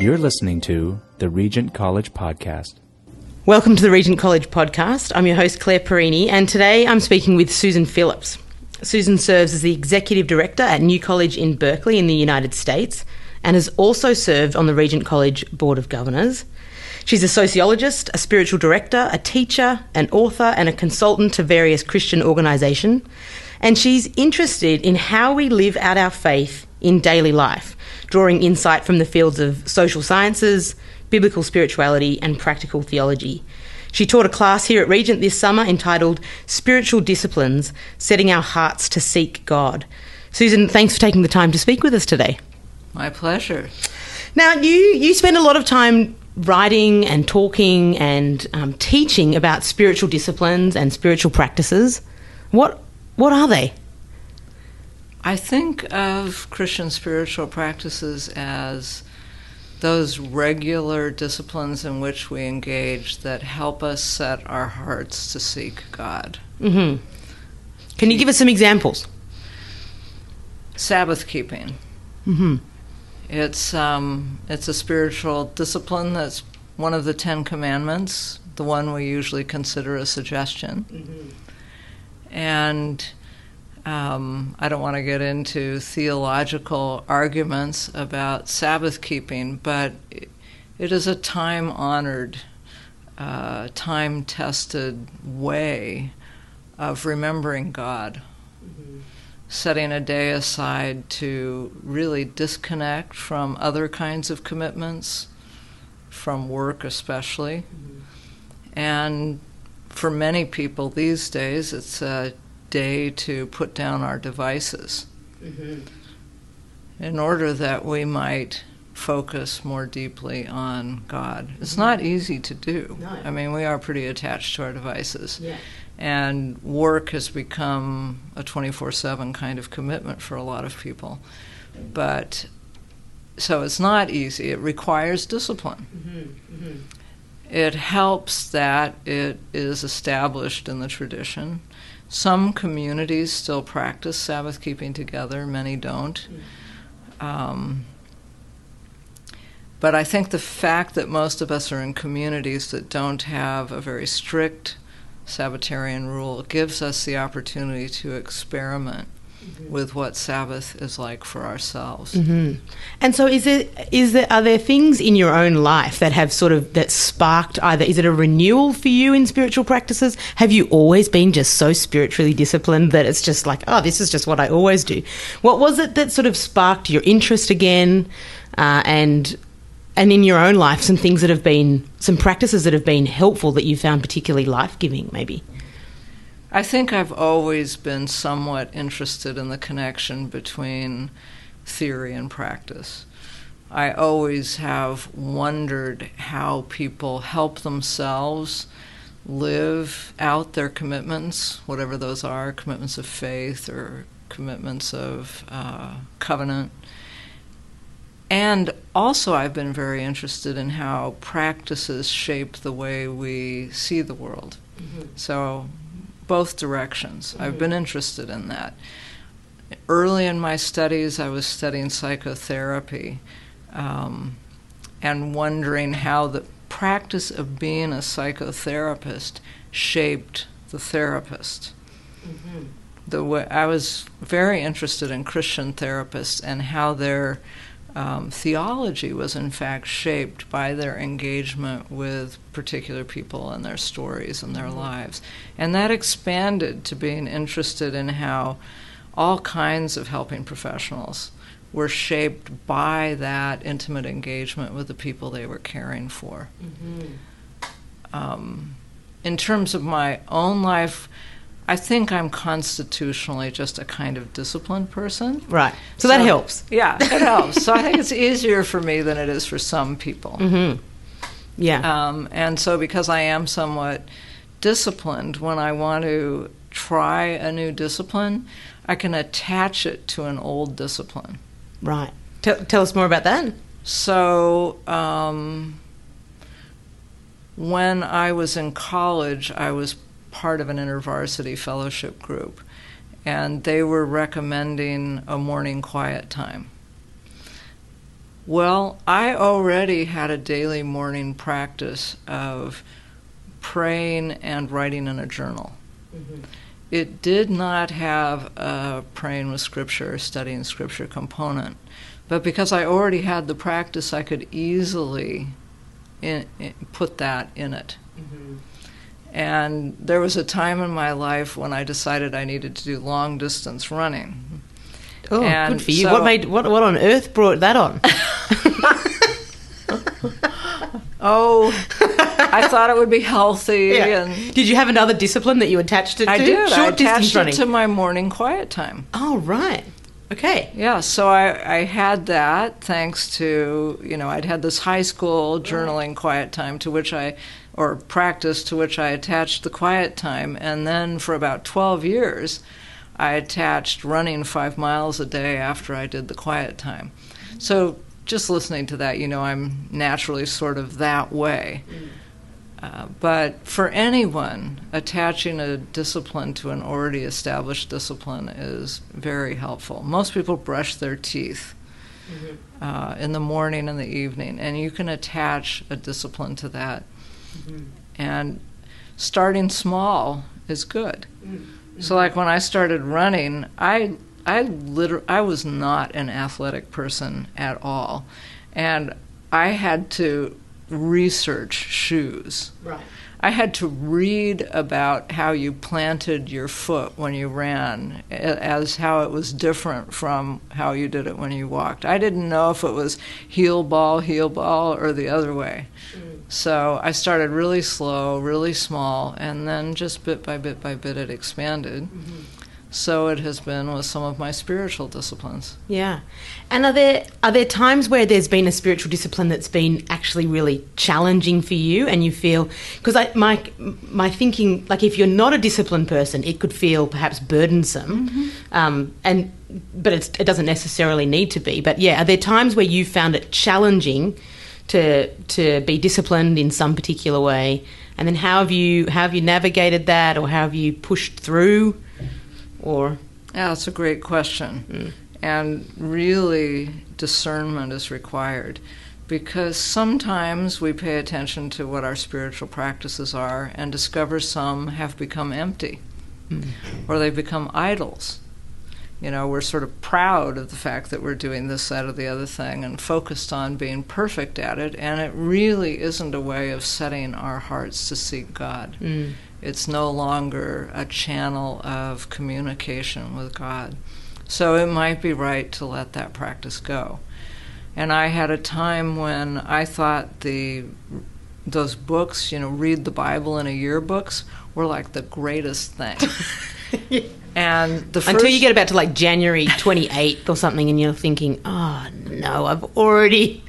You're listening to the Regent College Podcast. Welcome to the Regent College podcast. I'm your host, Claire Perini, and today I'm speaking with Susan Phillips. Susan serves as the Executive Director at New College in Berkeley in the United States and has also served on the Regent College Board of Governors. She's a sociologist, a spiritual director, a teacher, an author, and a consultant to various Christian organisations. And she's interested in how we live out our faith in daily life, drawing insight from the fields of social sciences, biblical spirituality, and practical theology. She taught a class here at Regent this summer entitled Spiritual Disciplines Setting Our Hearts to Seek God. Susan, thanks for taking the time to speak with us today. My pleasure. Now, you, you spend a lot of time writing and talking and um, teaching about spiritual disciplines and spiritual practices. What, what are they? I think of Christian spiritual practices as those regular disciplines in which we engage that help us set our hearts to seek God. Mm-hmm. Can you give us some examples? Sabbath keeping. Mm-hmm. It's um, it's a spiritual discipline that's one of the Ten Commandments, the one we usually consider a suggestion, Mm-hmm. and um, I don't want to get into theological arguments about Sabbath keeping, but it is a time honored, uh, time tested way of remembering God, setting a day aside to really disconnect from other kinds of commitments, from work especially. And for many people these days, it's a day to put down our devices mm-hmm. in order that we might focus more deeply on God. It's not mm-hmm. easy to do. No. I mean, we are pretty attached to our devices. Yeah. And work has become a 24 7 kind of commitment for a lot of people. But so it's not easy, it requires discipline. Mm-hmm. mm-hmm. It helps that it is established in the tradition. Some communities still practice Sabbath keeping together, many don't. Um, but I think the fact that most of us are in communities that don't have a very strict Sabbatarian rule gives us the opportunity to experiment with what Sabbath is like for ourselves. Mm-hmm. And so, is it is there are there things in your own life that have sort of that sparked either is it a renewal for you in spiritual practices? Have you always been just so spiritually disciplined that it's just like oh this is just what I always do? What was it that sort of sparked your interest again, uh, and and in your own life some things that have been some practices that have been helpful that you found particularly life giving maybe? I think I've always been somewhat interested in the connection between theory and practice. I always have wondered how people help themselves live out their commitments, whatever those are commitments of faith or commitments of uh, covenant. And also, I've been very interested in how practices shape the way we see the world. So, both directions. I've been interested in that. Early in my studies, I was studying psychotherapy um, and wondering how the practice of being a psychotherapist shaped the therapist. The way, I was very interested in Christian therapists and how their um, theology was in fact shaped by their engagement with particular people and their stories and their lives. And that expanded to being interested in how all kinds of helping professionals were shaped by that intimate engagement with the people they were caring for. Um, in terms of my own life, I think I'm constitutionally just a kind of disciplined person. Right. So, that helps. Yeah, it helps. so I think it's easier for me than it is for some people. Mm-hmm. Yeah. Um, and so, because I am somewhat disciplined, when I want to try a new discipline, I can attach it to an old discipline. right. Tell, tell us more about that. So, um, when I was in college, I was part of an intervarsity fellowship group, and they were recommending a morning quiet time. Well, I already had a daily morning practice of praying and writing in a journal. Mm-hmm. It did not have a praying with scripture studying scripture component. But because I already had the practice, I could easily in, in, put that in it. Mm-hmm. And there was a time in my life when I decided I needed to do long distance running. Oh, and good for you! So, what made what what on earth brought that on? oh, I thought it would be healthy. Yeah. And did you have another discipline that you attached it to? I did. Short I attached it to my morning quiet time. Oh, right. Okay. Yeah, so I, I had that thanks to, you know, I'd had this high school journaling quiet time to which I, or practice to which I attached the quiet time. And then for about 12 years, I attached running five miles a day after I did the quiet time. So just listening to that, you know, I'm naturally sort of that way. Mm. Uh, but for anyone, attaching a discipline to an already established discipline is very helpful. Most people brush their teeth mm-hmm. uh, in the morning and the evening, and you can attach a discipline to that. Mm-hmm. And starting small is good. Mm-hmm. So, like when I started running, I I liter- I was not an athletic person at all, and I had to research shoes. Right. I had to read about how you planted your foot when you ran, as how it was different from how you did it when you walked. I didn't know if it was heel ball, heel ball, or the other way. Mm. So I started really slow, really small, and then just bit by bit by bit it expanded. Mm-hmm so it has been with some of my spiritual disciplines. Yeah. And are there are there times where there's been a spiritual discipline that's been actually really challenging for you and you feel because I my my thinking like if you're not a disciplined person it could feel perhaps burdensome mm-hmm. um, and but it doesn't necessarily need to be but yeah are there times where you found it challenging to to be disciplined in some particular way and then how have you how have you navigated that or how have you pushed through or yeah, that's a great question. Mm. And really, discernment is required because sometimes we pay attention to what our spiritual practices are and discover some have become empty mm. or they've become idols. You know, we're sort of proud of the fact that we're doing this, that, or the other thing and focused on being perfect at it, and it really isn't a way of setting our hearts to seek God. Mm. It's no longer a channel of communication with God. So it might be right to let that practice go. And I had a time when I thought the those books, you know, read the Bible in a year books were like the greatest thing. and the until you get about to like January 28th or something and you're thinking, "Oh no, I've already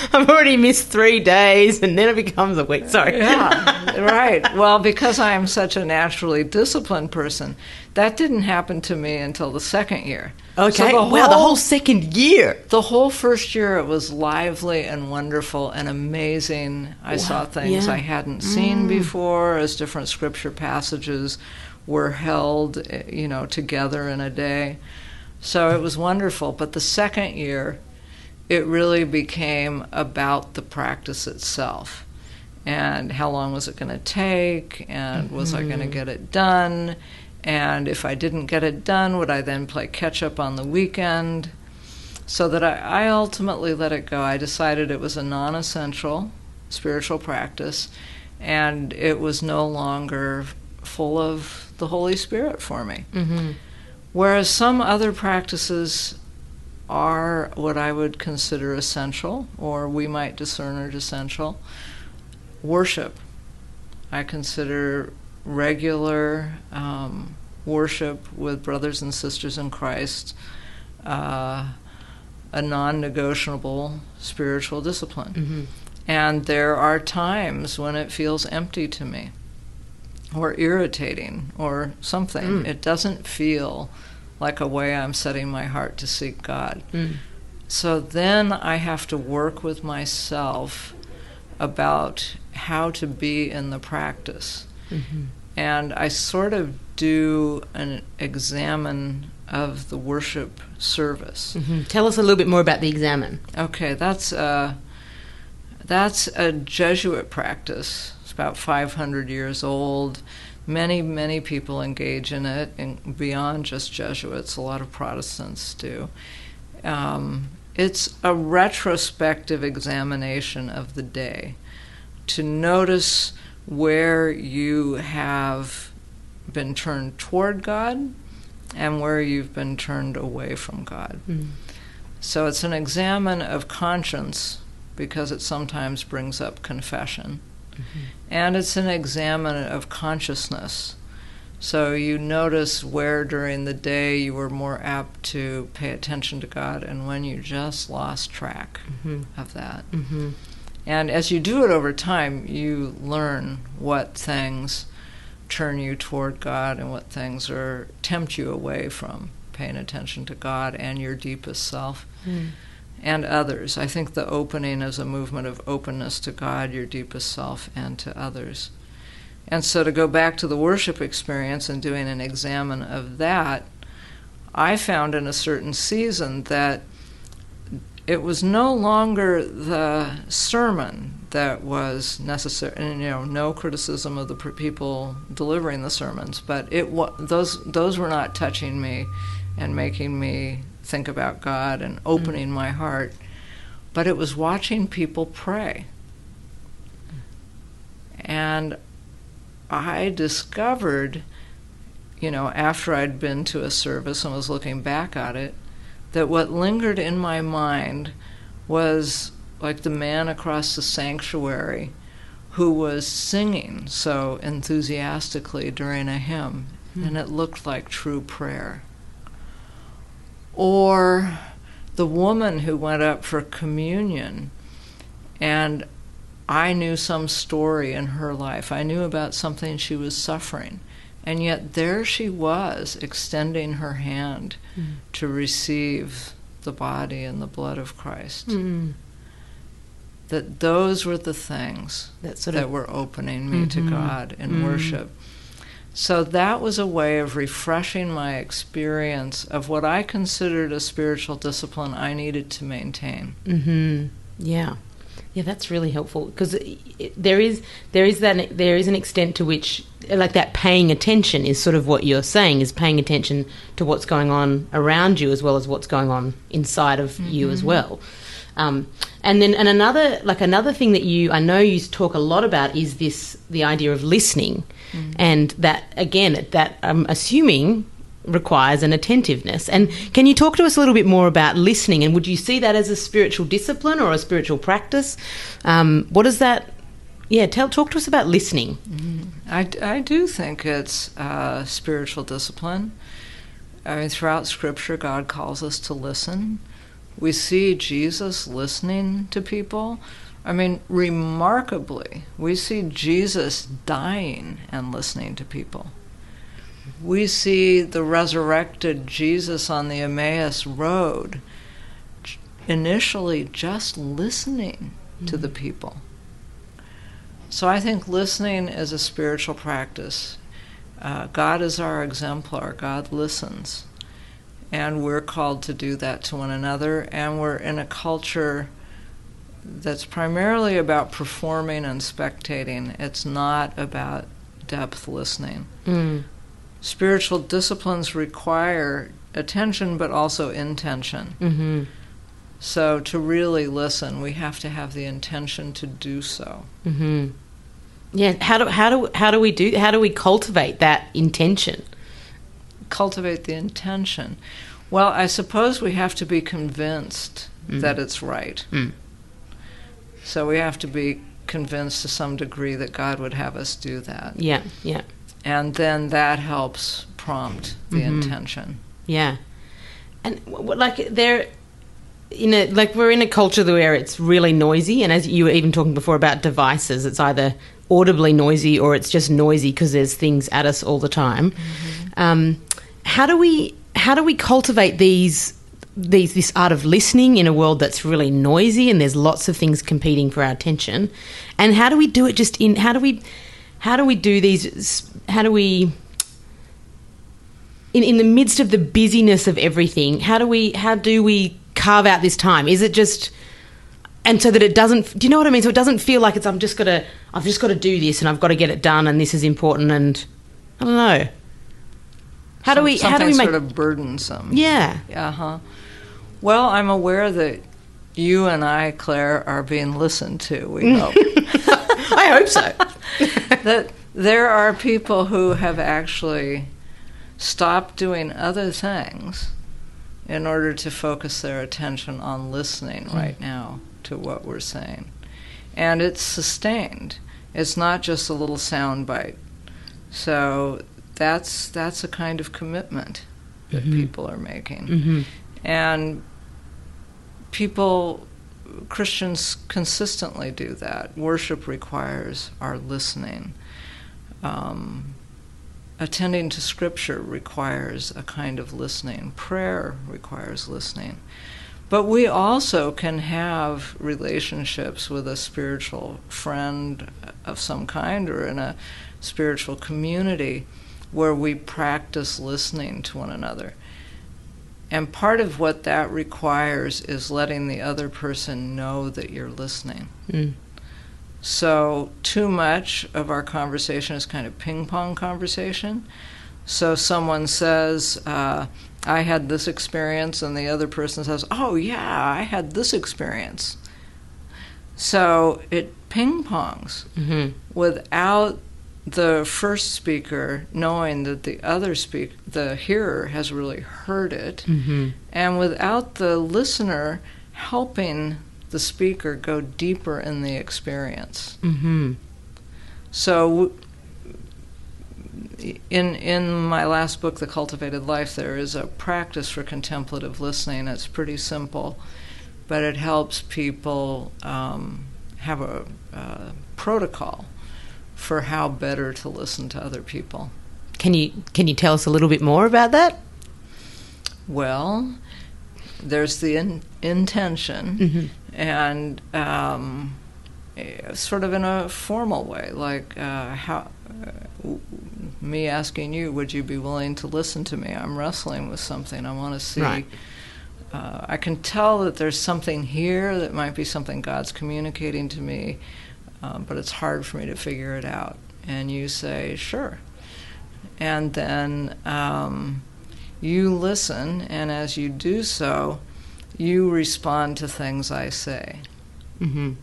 I've already missed three days, and then it becomes a week. Sorry. Yeah, right. Well, because I am such a naturally disciplined person, that didn't happen to me until the second year. Okay. So the whole, wow, the whole second year. The whole first year, it was lively and wonderful and amazing. I wow. saw things yeah. I hadn't seen mm. before, as different scripture passages were held, eh, you know, together in a day. So it was wonderful. But the second year, it really became about the practice itself and how long was it going to take and mm-hmm. was I going to get it done and if I didn't get it done would I then play catch up on the weekend so that I, I ultimately let it go I decided it was a non-essential spiritual practice and it was no longer full of the Holy Spirit for me mm-hmm. whereas some other practices are what I would consider essential, or we might discern as essential. Worship. I consider regular um, worship with brothers and sisters in Christ uh, a non negotiable spiritual discipline. Mm-hmm. And there are times when it feels empty to me, or irritating, or something. Mm. It doesn't feel like a way I'm setting my heart to seek God. Mm. So then I have to work with myself about how to be in the practice. Mm-hmm. And I sort of do an examen of the worship service. Mhm. Tell us a little bit more about the examen. Okay, that's uh, that's a Jesuit practice. It's about 500 years old. Many, many people engage in it, and beyond just Jesuits, a lot of Protestants do. Um, it's a retrospective examination of the day to notice where you have been turned toward God and where you've been turned away from God. Mm. So it's an examen of conscience because it sometimes brings up confession. And it's an examen of consciousness. So you notice where during the day you were more apt to pay attention to God and when you just lost track Mhm. of that. Mhm. And as you do it over time, you learn what things turn you toward God and what things are tempt you away from paying attention to God and your deepest self Mm. And others. I think the opening is a movement of openness to God, your deepest self, and to others. And so to go back to the worship experience and doing an examen of that, I found in a certain season that it was no longer the sermon that was necessary. And you know, no criticism of the people delivering the sermons, but it those those were not touching me and making me think about God and opening mm. my heart. But it was watching people pray, and I discovered, you know, after I'd been to a service and was looking back at it, that what lingered in my mind was like the man across the sanctuary who was singing so enthusiastically during a hymn, and hmm. it looked like true prayer. Or the woman who went up for communion, and I knew some story in her life. I knew about something she was suffering. And yet there she was, extending her hand Mm. to receive the body and the blood of Christ. Mm. That those were the things That sort that of were opening me to Mhm. God in Mm. worship. So that was a way of refreshing my experience of what I considered a spiritual discipline I needed to maintain. hmm Yeah, yeah, that's really helpful because there is there is that there is an extent to which like that paying attention is sort of what you're saying is paying attention to what's going on around you as well as what's going on inside of you as well. Um, and then and another like another thing that you I know you talk a lot about is this the idea of listening, and that again that I'm assuming requires an attentiveness. And can you talk to us a little bit more about listening? And would you see that as a spiritual discipline or a spiritual practice? Um, what is that? Yeah, tell talk to us about listening. I, I do think it's uh, spiritual discipline. I mean, throughout Scripture, God calls us to listen. We see Jesus listening to people. I mean, remarkably, we see Jesus dying and listening to people. We see the resurrected Jesus on the Emmaus Road initially just listening to the people. So I think listening is a spiritual practice. Uh, God is our exemplar. God listens. And we're called to do that to one another. And we're in a culture that's primarily about performing and spectating, it's not about depth listening. Mm. Spiritual disciplines require attention but also intention. hmm So to really listen, we have to have the intention to do so. hmm Yeah. How do how do how do we do how do we cultivate that intention? cultivate the intention? Well, I suppose we have to be convinced Mm. that it's right. Mm. So we have to be convinced to some degree that God would have us do that. Yeah. Yeah. And then that helps prompt the Mhm. intention. Yeah, and w- w- like there, in a like we're in a culture where it's really noisy, and as you were even talking before about devices, it's either audibly noisy or it's just noisy because there's things at us all the time. Um, how do we how do we cultivate these? These, this art of listening in a world that's really noisy and there's lots of things competing for our attention and how do we do it just in how do we how do we do these how do we in, in the midst of the busyness of everything, how do we how do we carve out this time? Is it just and so that it doesn't do you know what I mean? So it doesn't feel like it's I'm just gotta I've just gotta do this and I've got to get it done and this is important and I don't know. How do we how do we make sort of burdensome? Yeah. Uh huh. Well, I'm aware that you and I, Claire, are being listened to. We hope. I hope so. that there are people who have actually stopped doing other things in order to focus their attention on listening right now to what we're saying. And it's sustained. It's not just a little sound bite. So that's that's a kind of commitment that people are making. Mhm. And people Christians consistently do that. Worship requires our listening. Um, attending to scripture requires a kind of listening. Prayer requires listening. But we also can have relationships with a spiritual friend of some kind or in a spiritual community where we practice listening to one another. And part of what that requires is letting the other person know that you're listening. Mm. So, too much of our conversation is kind of ping pong conversation. So, someone says, uh, I had this experience, and the other person says, Oh, yeah, I had this experience. So, it ping pongs Mhm. without the first speaker knowing that the other speak the hearer has really heard it Mhm. and without the listener helping the speaker go deeper in the experience Mhm. so in in my last book the cultivated life there is a practice for contemplative listening it's pretty simple but it helps people um, have a, uh protocol for how better to listen to other people Can you can you tell us a little bit more about that? Well, there's the in, intention, Mhm. and um, sort of in a formal way, like uh, how uh, me asking you, would you be willing to listen to me? I'm wrestling with something. I want to see. Right. Uh, I can tell that there's something here that might be something God's communicating to me, um, but it's hard for me to figure it out. And you say, sure. And then um, you listen, and as you do so, you respond to things I say. Mhm.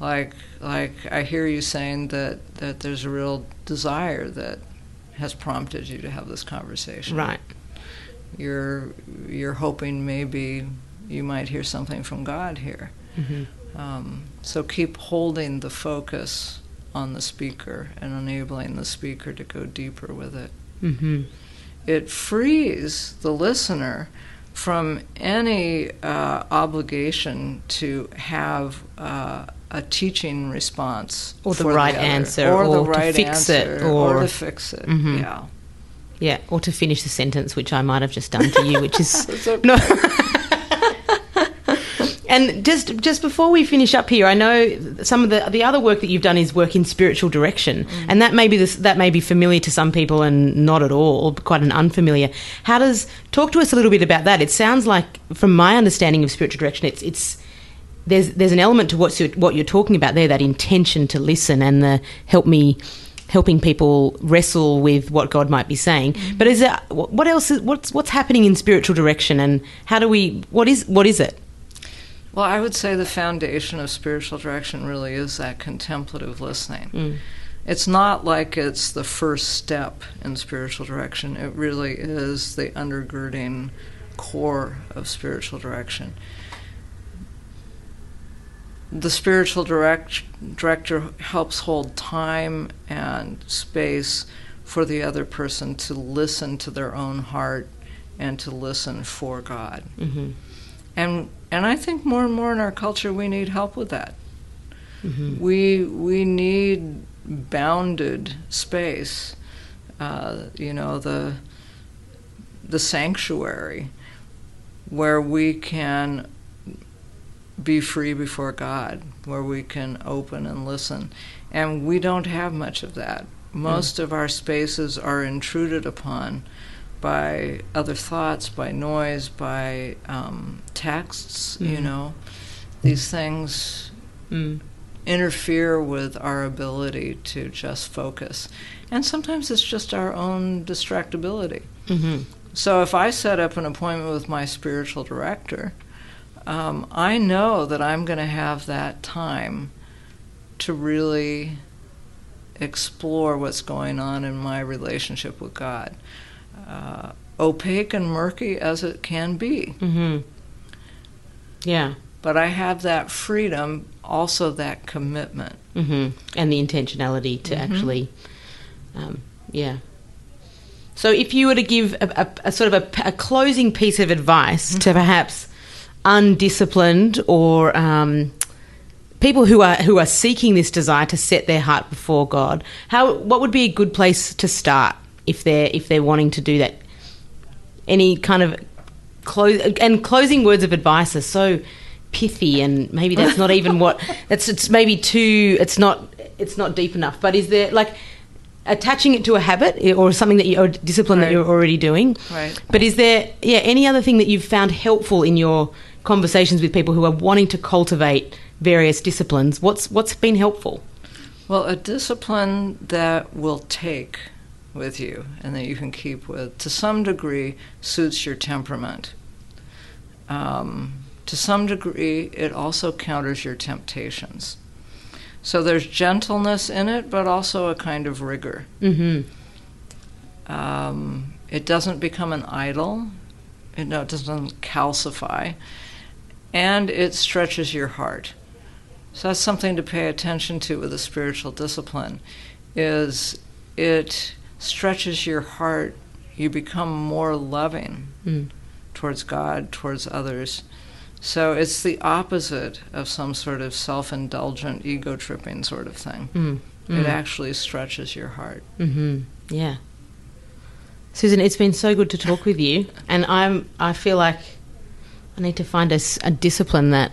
Like, like I hear you saying that, that there's a real desire that has prompted you to have this conversation. Right. You're you're hoping maybe you might hear something from God here. Mhm. Um, so keep holding the focus on the speaker and enabling the speaker to go deeper with it. Mhm. It frees the listener from any uh, obligation to have uh, a teaching response Or the right other, answer, or, the or to right fix it, answer, or- to fix it. Mhm. Yeah. Yeah, or to finish the sentence, which I might have just done to you, which is okay. no. And just just before we finish up here, I know some of the the other work that you've done is work in spiritual direction, mm. and that may be this, that may be familiar to some people and not at all, quite an unfamiliar. How does talk to us a little bit about that? It sounds like, from my understanding of spiritual direction, it's it's there's there's an element to what what you're talking about there, that intention to listen and the help me helping people wrestle with what God might be saying. Mm. But is that what else is what's what's happening in spiritual direction and how do we what is what is it? Well, I would say the foundation of spiritual direction really is that contemplative listening. Mm. It's not like it's the first step in spiritual direction. It really is the undergirding core of spiritual direction. The spiritual direct, director helps hold time and space for the other person to listen to their own heart and to listen for God. hmm And and I think more and more in our culture we need help with that. hmm We we need bounded space. Uh, you know the the sanctuary where we can be free before God, where we can open and listen. And we don't have much of that. Most of our spaces are intruded upon by other thoughts, by noise, by um, texts. You Mhm. know, these things Mm. interfere with our ability to just focus, and sometimes it's just our own distractibility. hmm So if I set up an appointment with my spiritual director, um, I know that I'm going to have that time to really explore what's going on in my relationship with God. Uh, opaque and murky as it can be, hmm Yeah. but I have that freedom, also that commitment. hmm And the intentionality to Mhm. actually, um, yeah. So, if you were to give a, a, a sort of a, a closing piece of advice to perhaps undisciplined or um, people who are who are seeking this desire to set their heart before God, how what would be a good place to start if they're if they're wanting to do that? Any kind of close and closing words of advice are so pithy and maybe that's not even what that's it's maybe too it's not it's not deep enough. But is there like attaching it to a habit or something that you or discipline that you're already doing? Right. but is there yeah any other thing that you've found helpful in your conversations with people who are wanting to cultivate various disciplines? What's what's been helpful? Well, a discipline that will take with you and that you can keep with, to some degree, suits your temperament. Um, to some degree, it also counters your temptations. So there's gentleness in it, but also a kind of rigor. mm-hmm Um, it doesn't become an idol, it, no, it doesn't calcify, and it stretches your heart. So that's something to pay attention to with a spiritual discipline. Is it stretches your heart? You become more loving mm. towards God, towards others. So it's the opposite of some sort of self-indulgent, ego-tripping sort of thing. Mm. It Mm. actually stretches your heart. Mm-hmm. Yeah. Susan, it's been so good to talk with you, and I'm. I feel like I need to find a discipline that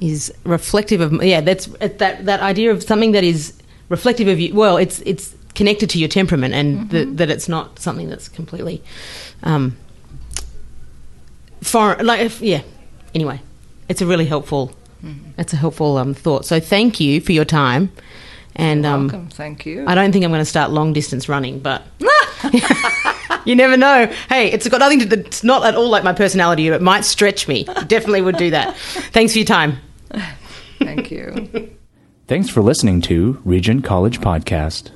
is reflective of. Yeah, that's that that idea of something that is reflective of you. Well, it's it's connected to your temperament, and that that it's not something that's completely um, foreign. Like, if, yeah. Anyway, it's a really helpful. It's a helpful um, thought. So thank you for your time, and um, Welcome. Thank you. I don't think I'm going to start long distance running, but you never know. Hey, it's got nothing to. Do, It's not at all like my personality. It might stretch me. Definitely would do that. Thanks for your time. Thank you. Thanks for listening to Regent College Podcast.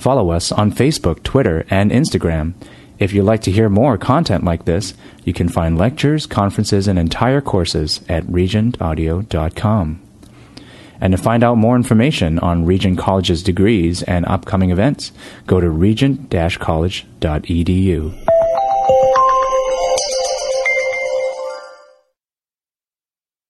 Follow us on Facebook, Twitter, and Instagram. If you'd like to hear more content like this, you can find lectures, conferences, and entire courses at regentaudio.com. And to find out more information on Regent College's degrees and upcoming events, go to regent-college.edu.